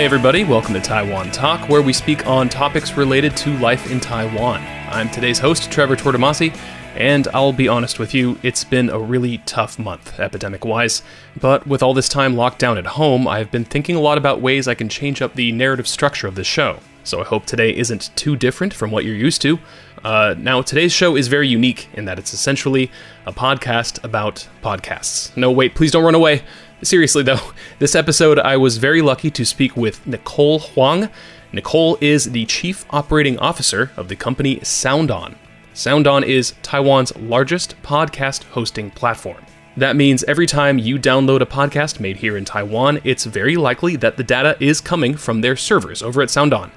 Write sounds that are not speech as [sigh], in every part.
Hey, everybody, welcome to Taiwan Talk, where we speak on topics related to life in Taiwan. I'm today's host, Trevor Tortomasi, and I'll be honest with you, it's been a really tough month, epidemic wise. But with all this time locked down at home, I've been thinking a lot about ways I can change up the narrative structure of this show. So I hope today isn't too different from what you're used to. Uh, now, today's show is very unique in that it's essentially a podcast about podcasts. No, wait, please don't run away. Seriously, though, this episode I was very lucky to speak with Nicole Huang. Nicole is the Chief Operating Officer of the company SoundOn. SoundOn is Taiwan's largest podcast hosting platform. That means every time you download a podcast made here in Taiwan, it's very likely that the data is coming from their servers over at SoundOn.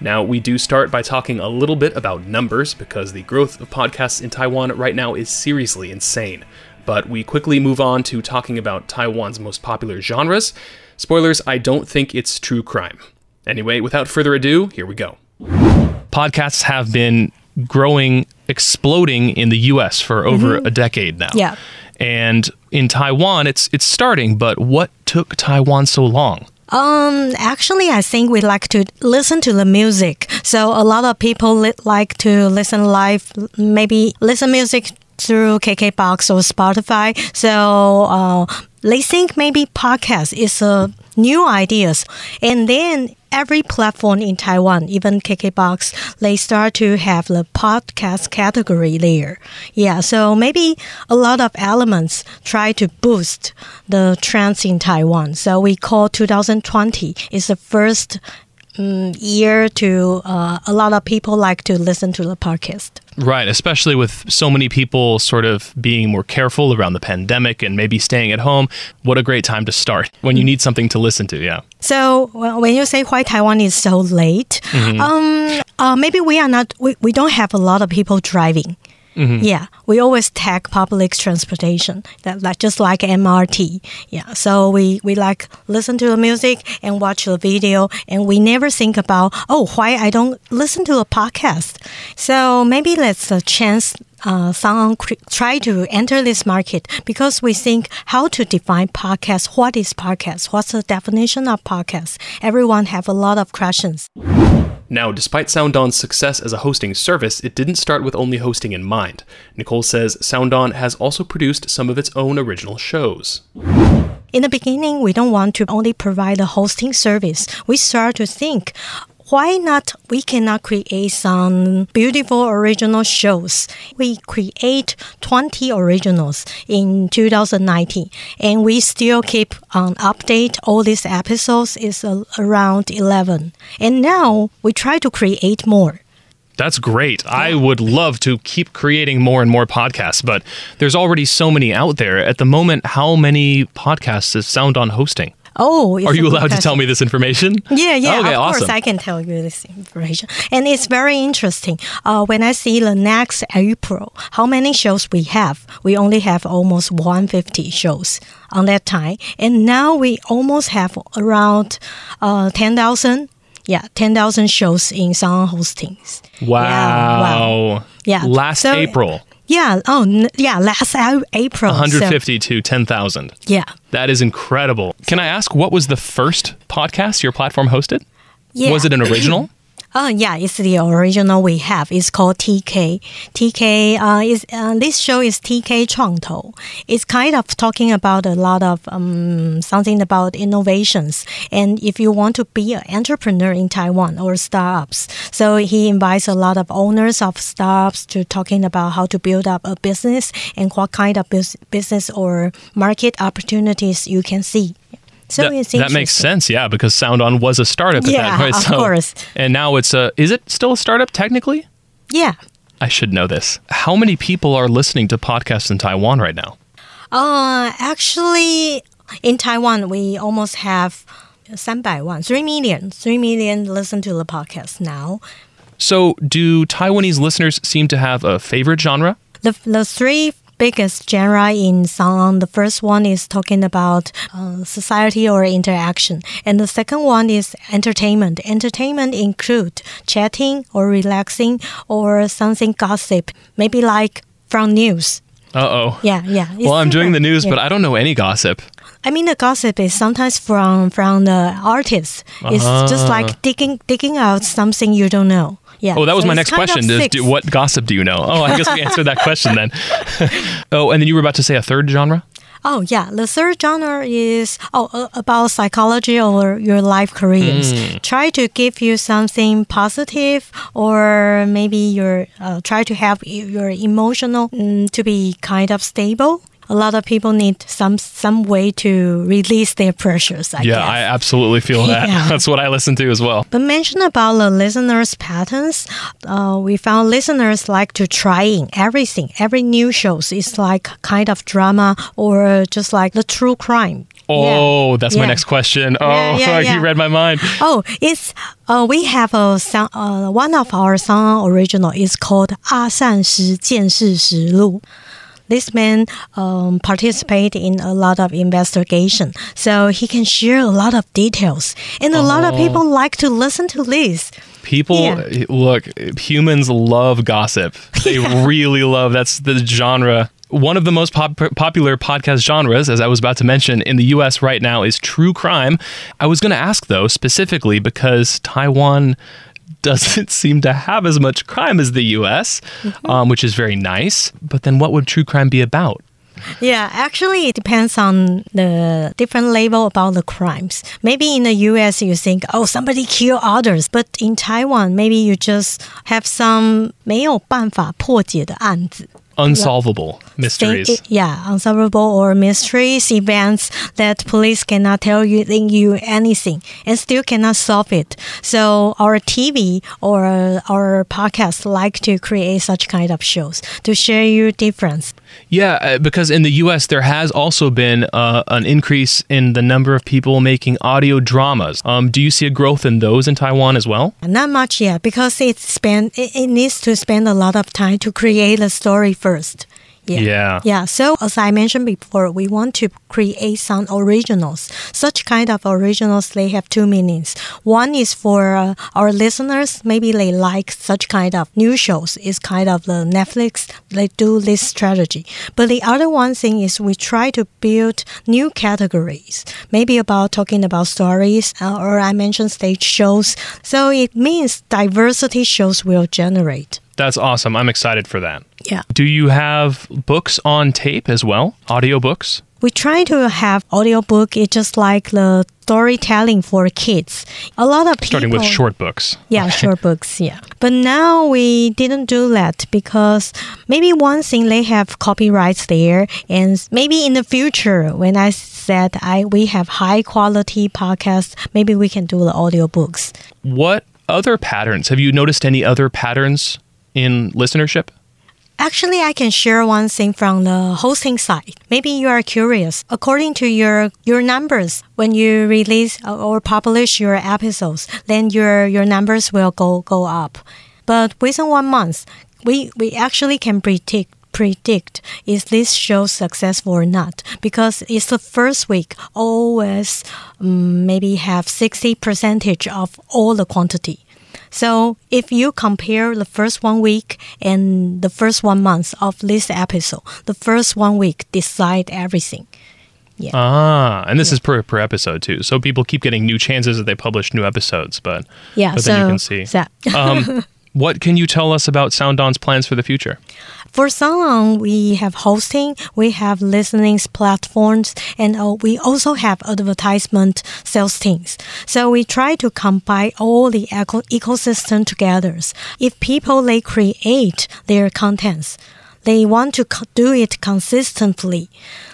Now, we do start by talking a little bit about numbers because the growth of podcasts in Taiwan right now is seriously insane but we quickly move on to talking about Taiwan's most popular genres. Spoilers, I don't think it's true crime. Anyway, without further ado, here we go. Podcasts have been growing, exploding in the US for over mm-hmm. a decade now. Yeah. And in Taiwan, it's it's starting, but what took Taiwan so long? Um, actually, I think we like to listen to the music. So a lot of people li- like to listen live, maybe listen music through KKBox or Spotify. So uh, they think maybe podcast is a new ideas, and then every platform in Taiwan, even KKBox, they start to have the podcast category there. Yeah, so maybe a lot of elements try to boost the trends in Taiwan. So we call 2020 is the first um, year to uh, a lot of people like to listen to the podcast. Right, especially with so many people sort of being more careful around the pandemic and maybe staying at home. What a great time to start when you need something to listen to, yeah. So well, when you say why Taiwan is so late, mm-hmm. um, uh, maybe we are not, we, we don't have a lot of people driving. Mm-hmm. Yeah, we always take public transportation, that like just like MRT. Yeah, so we we like listen to the music and watch the video, and we never think about oh why I don't listen to a podcast. So maybe that's a chance uh, someone try to enter this market because we think how to define podcast. What is podcast? What's the definition of podcast? Everyone have a lot of questions. Now, despite SoundOn's success as a hosting service, it didn't start with only hosting in mind. Nicole says SoundOn has also produced some of its own original shows. In the beginning, we don't want to only provide a hosting service. We start to think why not we cannot create some beautiful original shows we create 20 originals in 2019 and we still keep on update all these episodes is uh, around 11 and now we try to create more that's great. Yeah. I would love to keep creating more and more podcasts, but there's already so many out there. At the moment, how many podcasts is SoundOn hosting? Oh, are you allowed to tell me this information? Yeah, yeah. Okay, of awesome. course, I can tell you this information, and it's very interesting. Uh, when I see the next April, how many shows we have? We only have almost 150 shows on that time, and now we almost have around uh, 10,000 yeah, 10,000 shows in some hostings. Wow. Yeah. Wow. yeah. Last so, April. Yeah. Oh, yeah. Last April. 150 so. to 10,000. Yeah. That is incredible. Can I ask what was the first podcast your platform hosted? Yeah. Was it an original? Oh yeah, it's the original we have. It's called TK. TK uh, is uh, this show is TK 创投. It's kind of talking about a lot of um, something about innovations. And if you want to be an entrepreneur in Taiwan or startups, so he invites a lot of owners of startups to talking about how to build up a business and what kind of business or market opportunities you can see. So that, that makes sense, yeah, because SoundOn was a startup at yeah, that point. of so, course. And now it's a. Is it still a startup technically? Yeah. I should know this. How many people are listening to podcasts in Taiwan right now? Uh, actually, in Taiwan, we almost have 300,000, 3 million, 3 million listen to the podcast now. So, do Taiwanese listeners seem to have a favorite genre? The, the three biggest genre in SoundOn. The first one is talking about uh, society or interaction, and the second one is entertainment. Entertainment include chatting or relaxing or something gossip, maybe like from news. Uh oh. Yeah, yeah. well, I'm doing the news, yeah. but I don't know any gossip. I mean, the gossip is sometimes from from the artist. It's just Ah. like digging digging out something you don't know. Yeah. Oh, that was So my next question. Six. do, what gossip do you know? Oh, I guess we answered that question then. [laughs] oh, and then you were about to say a third genre? Oh yeah, the third genre is oh uh, about psychology or your life careers. Hmm. Try to give you something positive, or maybe your uh, try to help your emotional mm, to be kind of stable a lot of people need some some way to release their pressures. I yeah, guess. I absolutely feel that. Yeah. [laughs] That's what I listen to as well. But mention about the listeners' patterns. Uh, we found listeners like to trying everything. Every new shows is like kind of drama or just like the true crime. Oh, oh, yeah. [laughs] that's yeah. my next question. Oh, you read my mind. Oh, it's uh, we have a song. Uh, one of our SoundOn original is called ah "阿善时见事实录." This man um, participate in a lot of investigation, so he can share a lot of details, and a lot of Oh. people like to listen to this. People Yeah. look, humans love gossip. They [laughs] really love that's the genre. One of the most pop- popular podcast genres, as I was about to mention, in the US right now is true crime. I was going to ask, though, specifically because Taiwan doesn't seem [laughs] to have as much crime as the US, um, which is very nice. But then what would true crime be about? Yeah, actually, it depends on the different level about the crimes. Maybe in the US, you think, oh, somebody killed others. But in Taiwan, maybe you just have some 没有办法破解的案子。 Unsolvable mysteries. Think- yeah, unsolvable or mysteries, events that police cannot tell you, you anything and still cannot solve it. So our TV or our podcast like to create such kind of shows to share you difference. Yeah, uh, because in the U.S. there has also been uh, an increase in the number of people making audio dramas. Um, do you see a growth in those in Taiwan as well? Not much yet because it spend it, it needs to spend a lot of time to create a story first. Yeah. Yeah. Yeah. So as I mentioned before, we want to create some originals. Such kind of originals, they have two meanings. One is for uh, our listeners, maybe they like such kind of new shows. It's kind of the Netflix, they do this strategy. But the other one thing is we try to build new categories, maybe about talking about stories, uh, or I mentioned stage shows. So it means diversity shows will generate. That's awesome. I'm excited for that. Yeah. Do you have books on tape as well? Audio books? We try to have audiobook. It's just like the storytelling for kids. A lot of people Starting with short books. Yeah, [laughs] short books. Yeah, but now we didn't do that because maybe one thing they have copyrights there, and maybe in the future when I said I we have high quality podcasts, maybe we can do the audiobooks. What other patterns? Have you noticed any other patterns in listenership? Actually, I can share one thing from the hosting side. Maybe you are curious. According to your your numbers, when you release or publish your episodes, then your your numbers will go go up. But within one month, we we actually can predict predict is this show successful or not because it's the first week always um, maybe have 60 percentage of all the quantity so if you compare the first one week and the first one month of this episode, the first one week decide everything. Yeah. Ah, and this is per per episode too. So people keep getting new chances that they publish new episodes, but yeah. but so then you can see. that. Um, [laughs] what can you tell us about SoundOn's plans for the future? For Sound, we have hosting, we have listening platforms, and uh, we also have advertisement sales teams. So we try to combine all the eco- ecosystem together. If people they create their contents, they want to do it consistently.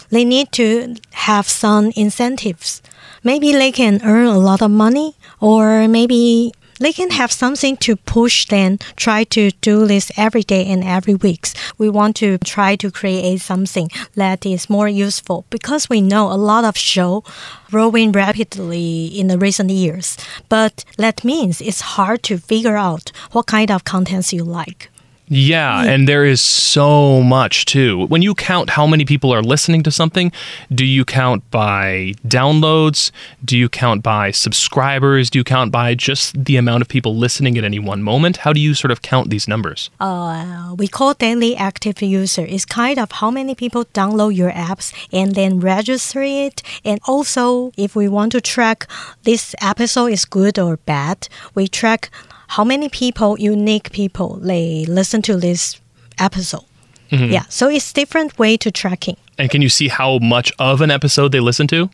They need to have some incentives. Maybe they can earn a lot of money, or maybe they can have something to push then try to do this every day and every week we want to try to create something that is more useful because we know a lot of show growing rapidly in the recent years. But that means it's hard to figure out what kind of contents you like Yeah, and there is so much too. When you count how many people are listening to something, do you count by downloads? Do you count by subscribers? Do you count by just the amount of people listening at any one moment? How do you sort of count these numbers? Uh, we call daily active user. It's kind of how many people download your apps and then register it. And also, if we want to track this episode is good or bad, we track how many people, unique people, they listen to this episode. Mm-hmm. Yeah, so it's different way to tracking. And can you see how much of an episode they listen to?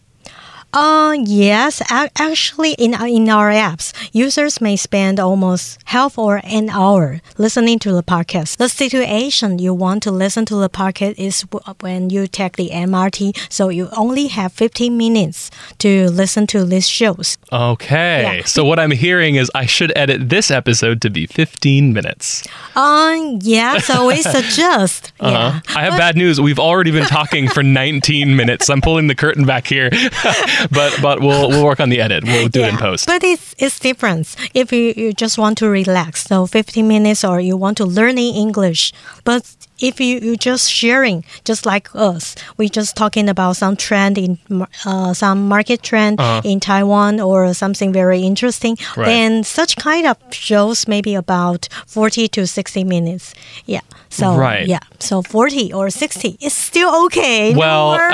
Uh, yes, actually, in our- in our apps, users may spend almost half or an hour listening to the podcast. The situation you want to listen to the podcast is when you take the MRT, so you only have 15 minutes to listen to these shows. Okay. Yeah. So what I'm hearing is I should edit this episode to be 15 minutes. Uh, yeah, so we [laughs] suggest. Uh-huh. I have bad news. We've already been talking for 19 minutes. I'm pulling the curtain back here. [laughs] but but we'll we'll work on the edit. We'll do it in post. But it's it's different. If you, you just want to relax, so 15 minutes, or you want to learn in English. But if you you just sharing, just like us, we just talking about some trend in uh, some market trend in Taiwan or something very interesting, Right. then such kind of shows maybe about 40 to 60 minutes. Yeah. So Right. yeah. So 40 or 60 is still okay. Well. [laughs]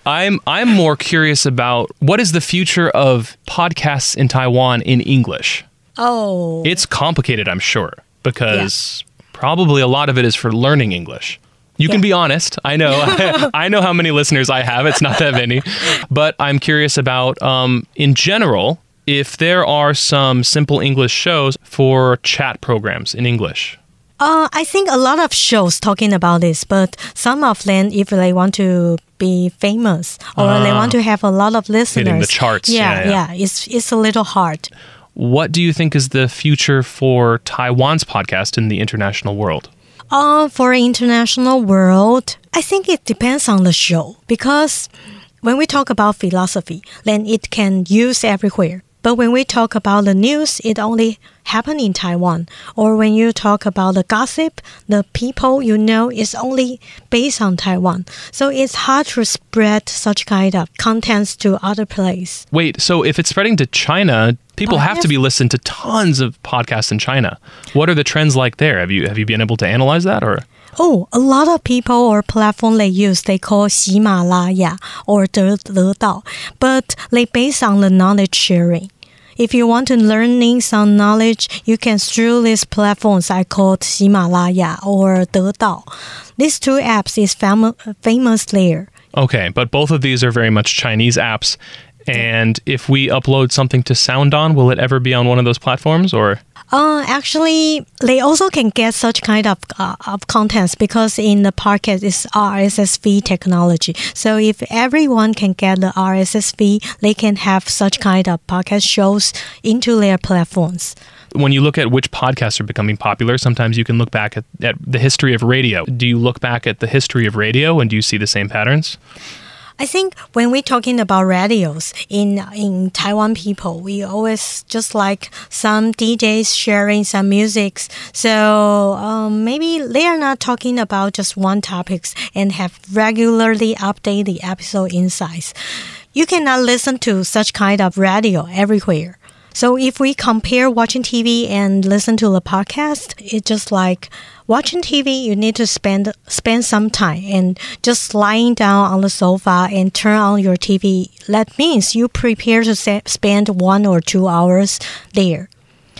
[laughs] I'm I'm more curious about what is the future of podcasts in Taiwan in English. oh. It's complicated, I'm sure, because probably a lot of it is for learning English. You can be honest. I know. [laughs] [laughs] I know how many listeners I have. It's not that many, but I'm curious about, um, in general, if there are some simple English shows for chat programs in English. Uh, I think a lot of shows talking about this, but some of them, if they want to be famous or they want to have a lot of listeners, Ah. Hitting the charts, Yeah, yeah, yeah. it's it's a little hard. What do you think is the future for Taiwan's podcast in the international world? Uh, for international world, I think it depends on the show because when we talk about philosophy, then it can use everywhere. But when we talk about the news, it only happen in Taiwan. Or when you talk about the gossip, the people you know is only based on Taiwan. So it's hard to spread such kind of contents to other place. Wait, so if it's spreading to China, people but have to be listening to tons of podcasts in China. What are the trends like there? Have you have you been able to analyze that or? Oh, a lot of people or platform they use, they call Himalaya or Dedao, But they based on the knowledge sharing. If you want to learning some knowledge, you can through these platforms I called Himalaya or Dedao. These two apps is fam- famous there. Okay, but both of these are very much Chinese apps. And if we upload something to SoundOn, will it ever be on one of those platforms or? Uh, actually, they also can get such kind of, uh, of contents because in the podcast is RSS feed technology. So if everyone can get the RSS feed, they can have such kind of podcast shows into their platforms. When you look at which podcasts are becoming popular, sometimes you can look back at, at the history of radio. Do you look back at the history of radio and do you see the same patterns? I think when we're talking about radios in in Taiwan people, we always just like some DJs sharing some musics. So um, maybe they are not talking about just one topics and have regularly update the episode insights. You cannot listen to such kind of radio everywhere. So if we compare watching TV and listen to the podcast, it's just like watching TV. You need to spend spend some time and just lying down on the sofa and turn on your TV. That means you prepare to spend one or two hours there.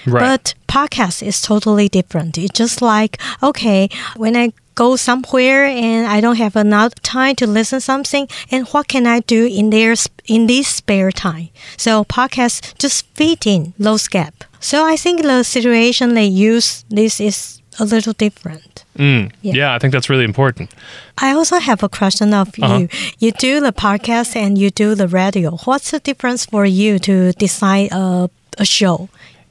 Right. But podcast is totally different. It's just like okay, when I go somewhere and I don't have enough time to listen something, and what can I do in there in this spare time? So podcast just fit in those gap. So I think the situation they use this is a little different. Mm, Yeah. yeah, I think that's really important. I also have a question of Uh-huh. you. You do the podcast and you do the radio. What's the difference for you to design a, a show?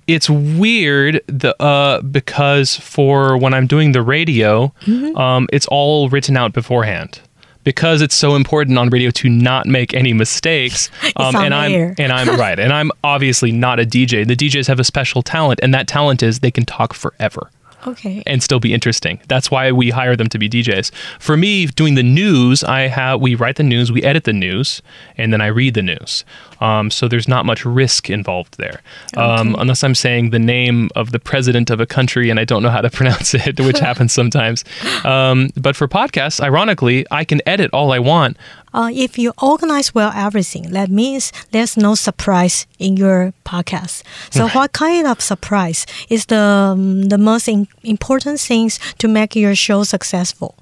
it's weird the uh because for when I'm doing the radio, Mm-hmm. um, it's all written out beforehand. Because it's so important on radio to not make any mistakes, [laughs] um, and I'm air. and I'm [laughs] right, and I'm obviously not a DJ. The DJs have a special talent, and that talent is they can talk forever. Okay. and still be interesting. That's why we hire them to be DJs. For me, doing the news, I have we write the news, we edit the news, and then I read the news. Um, so there's not much risk involved there, um, Okay. unless I'm saying the name of the president of a country and I don't know how to [laughs] pronounce it, which [laughs] happens sometimes. Um, but for podcasts, ironically, I can edit all I want. Uh, if you organize well everything, that means there's no surprise in your podcast. So, what kind of surprise is the um, the most in- important things to make your show successful?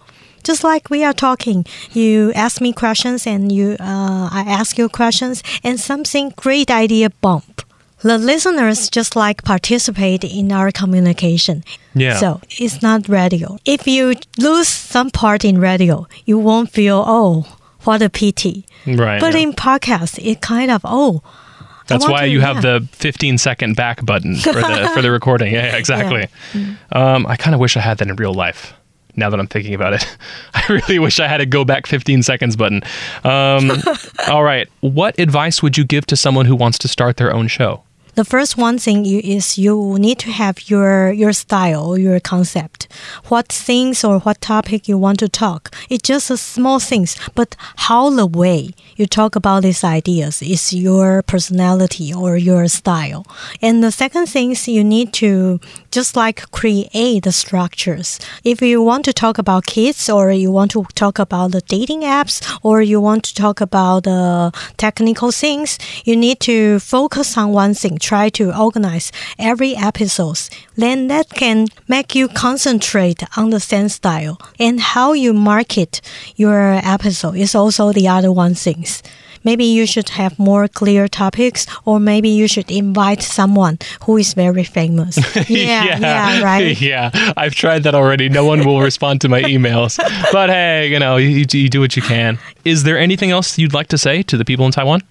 Just like we are talking, you ask me questions and you uh, I ask you questions, and something great idea bump. The listeners just like participate in our communication. Yeah. So it's not radio. If you lose some part in radio, you won't feel oh what a pity. Right. But yeah. in podcast, it kind of oh. That's why you have yeah. the 15 second back button for the [laughs] for the recording. Yeah, exactly. Um, I kind of wish I had that in real life. Now that I'm thinking about it, [laughs] I really wish I had a go back 15 seconds button. Um, [laughs] all right, what advice would you give to someone who wants to start their own show? The first one thing you, is you need to have your your style, your concept. What things or what topic you want to talk. It's just a small things, but how the way you talk about these ideas is your personality or your style. And the second thing is you need to just like create the structures. If you want to talk about kids or you want to talk about the dating apps or you want to talk about the technical things, you need to focus on one thing. Try to organize every episodes. Then that can make you concentrate on the same style. And how you market your episode is also the other one things. Maybe you should have more clear topics, or maybe you should invite someone who is very famous. [laughs] Yeah, yeah, right. [laughs] yeah, I've tried that already. No one will respond to my emails. But hey, you know, you, you do what you can. Is there anything else you'd like to say to the people in Taiwan?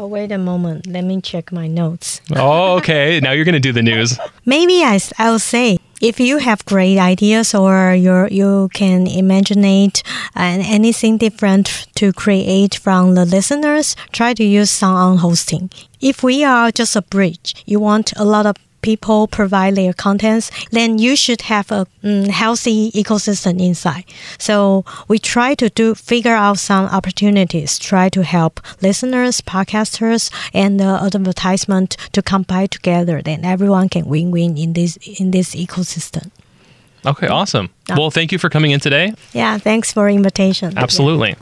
Oh, wait a moment. Let me check my notes. [laughs] Oh, okay. Now you're going to do the news. Maybe I'll say if you have great ideas or you you can imaginate uh, anything different to create from the listeners, try to use SoundOn hosting. If we are just a bridge, you want a lot of people provide their contents, then you should have a mm, healthy ecosystem inside. So we try to do figure out some opportunities, try to help listeners, podcasters, and the advertisement to combine together. Then everyone can win-win in this in this ecosystem. Okay, awesome. Well, thank you for coming in today. Yeah, thanks for invitation. Absolutely.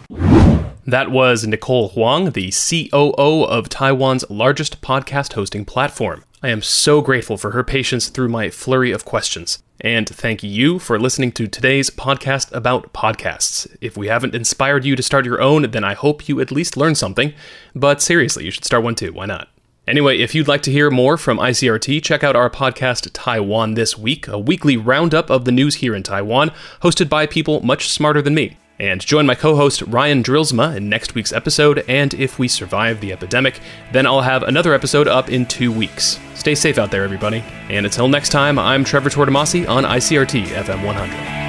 That was Nicole Huang, the COO of Taiwan's largest podcast hosting platform. I am so grateful for her patience through my flurry of questions. And thank you for listening to today's podcast about podcasts. If we haven't inspired you to start your own, then I hope you at least learned something. But seriously, you should start one too. Why not? Anyway, if you'd like to hear more from ICRT, check out our podcast Taiwan This Week, a weekly roundup of the news here in Taiwan, hosted by people much smarter than me. And join my co host Ryan Drillsma in next week's episode, and if we survive the epidemic, then I'll have another episode up in two weeks. Stay safe out there, everybody. And until next time, I'm Trevor Tortomasi on ICRT FM 100.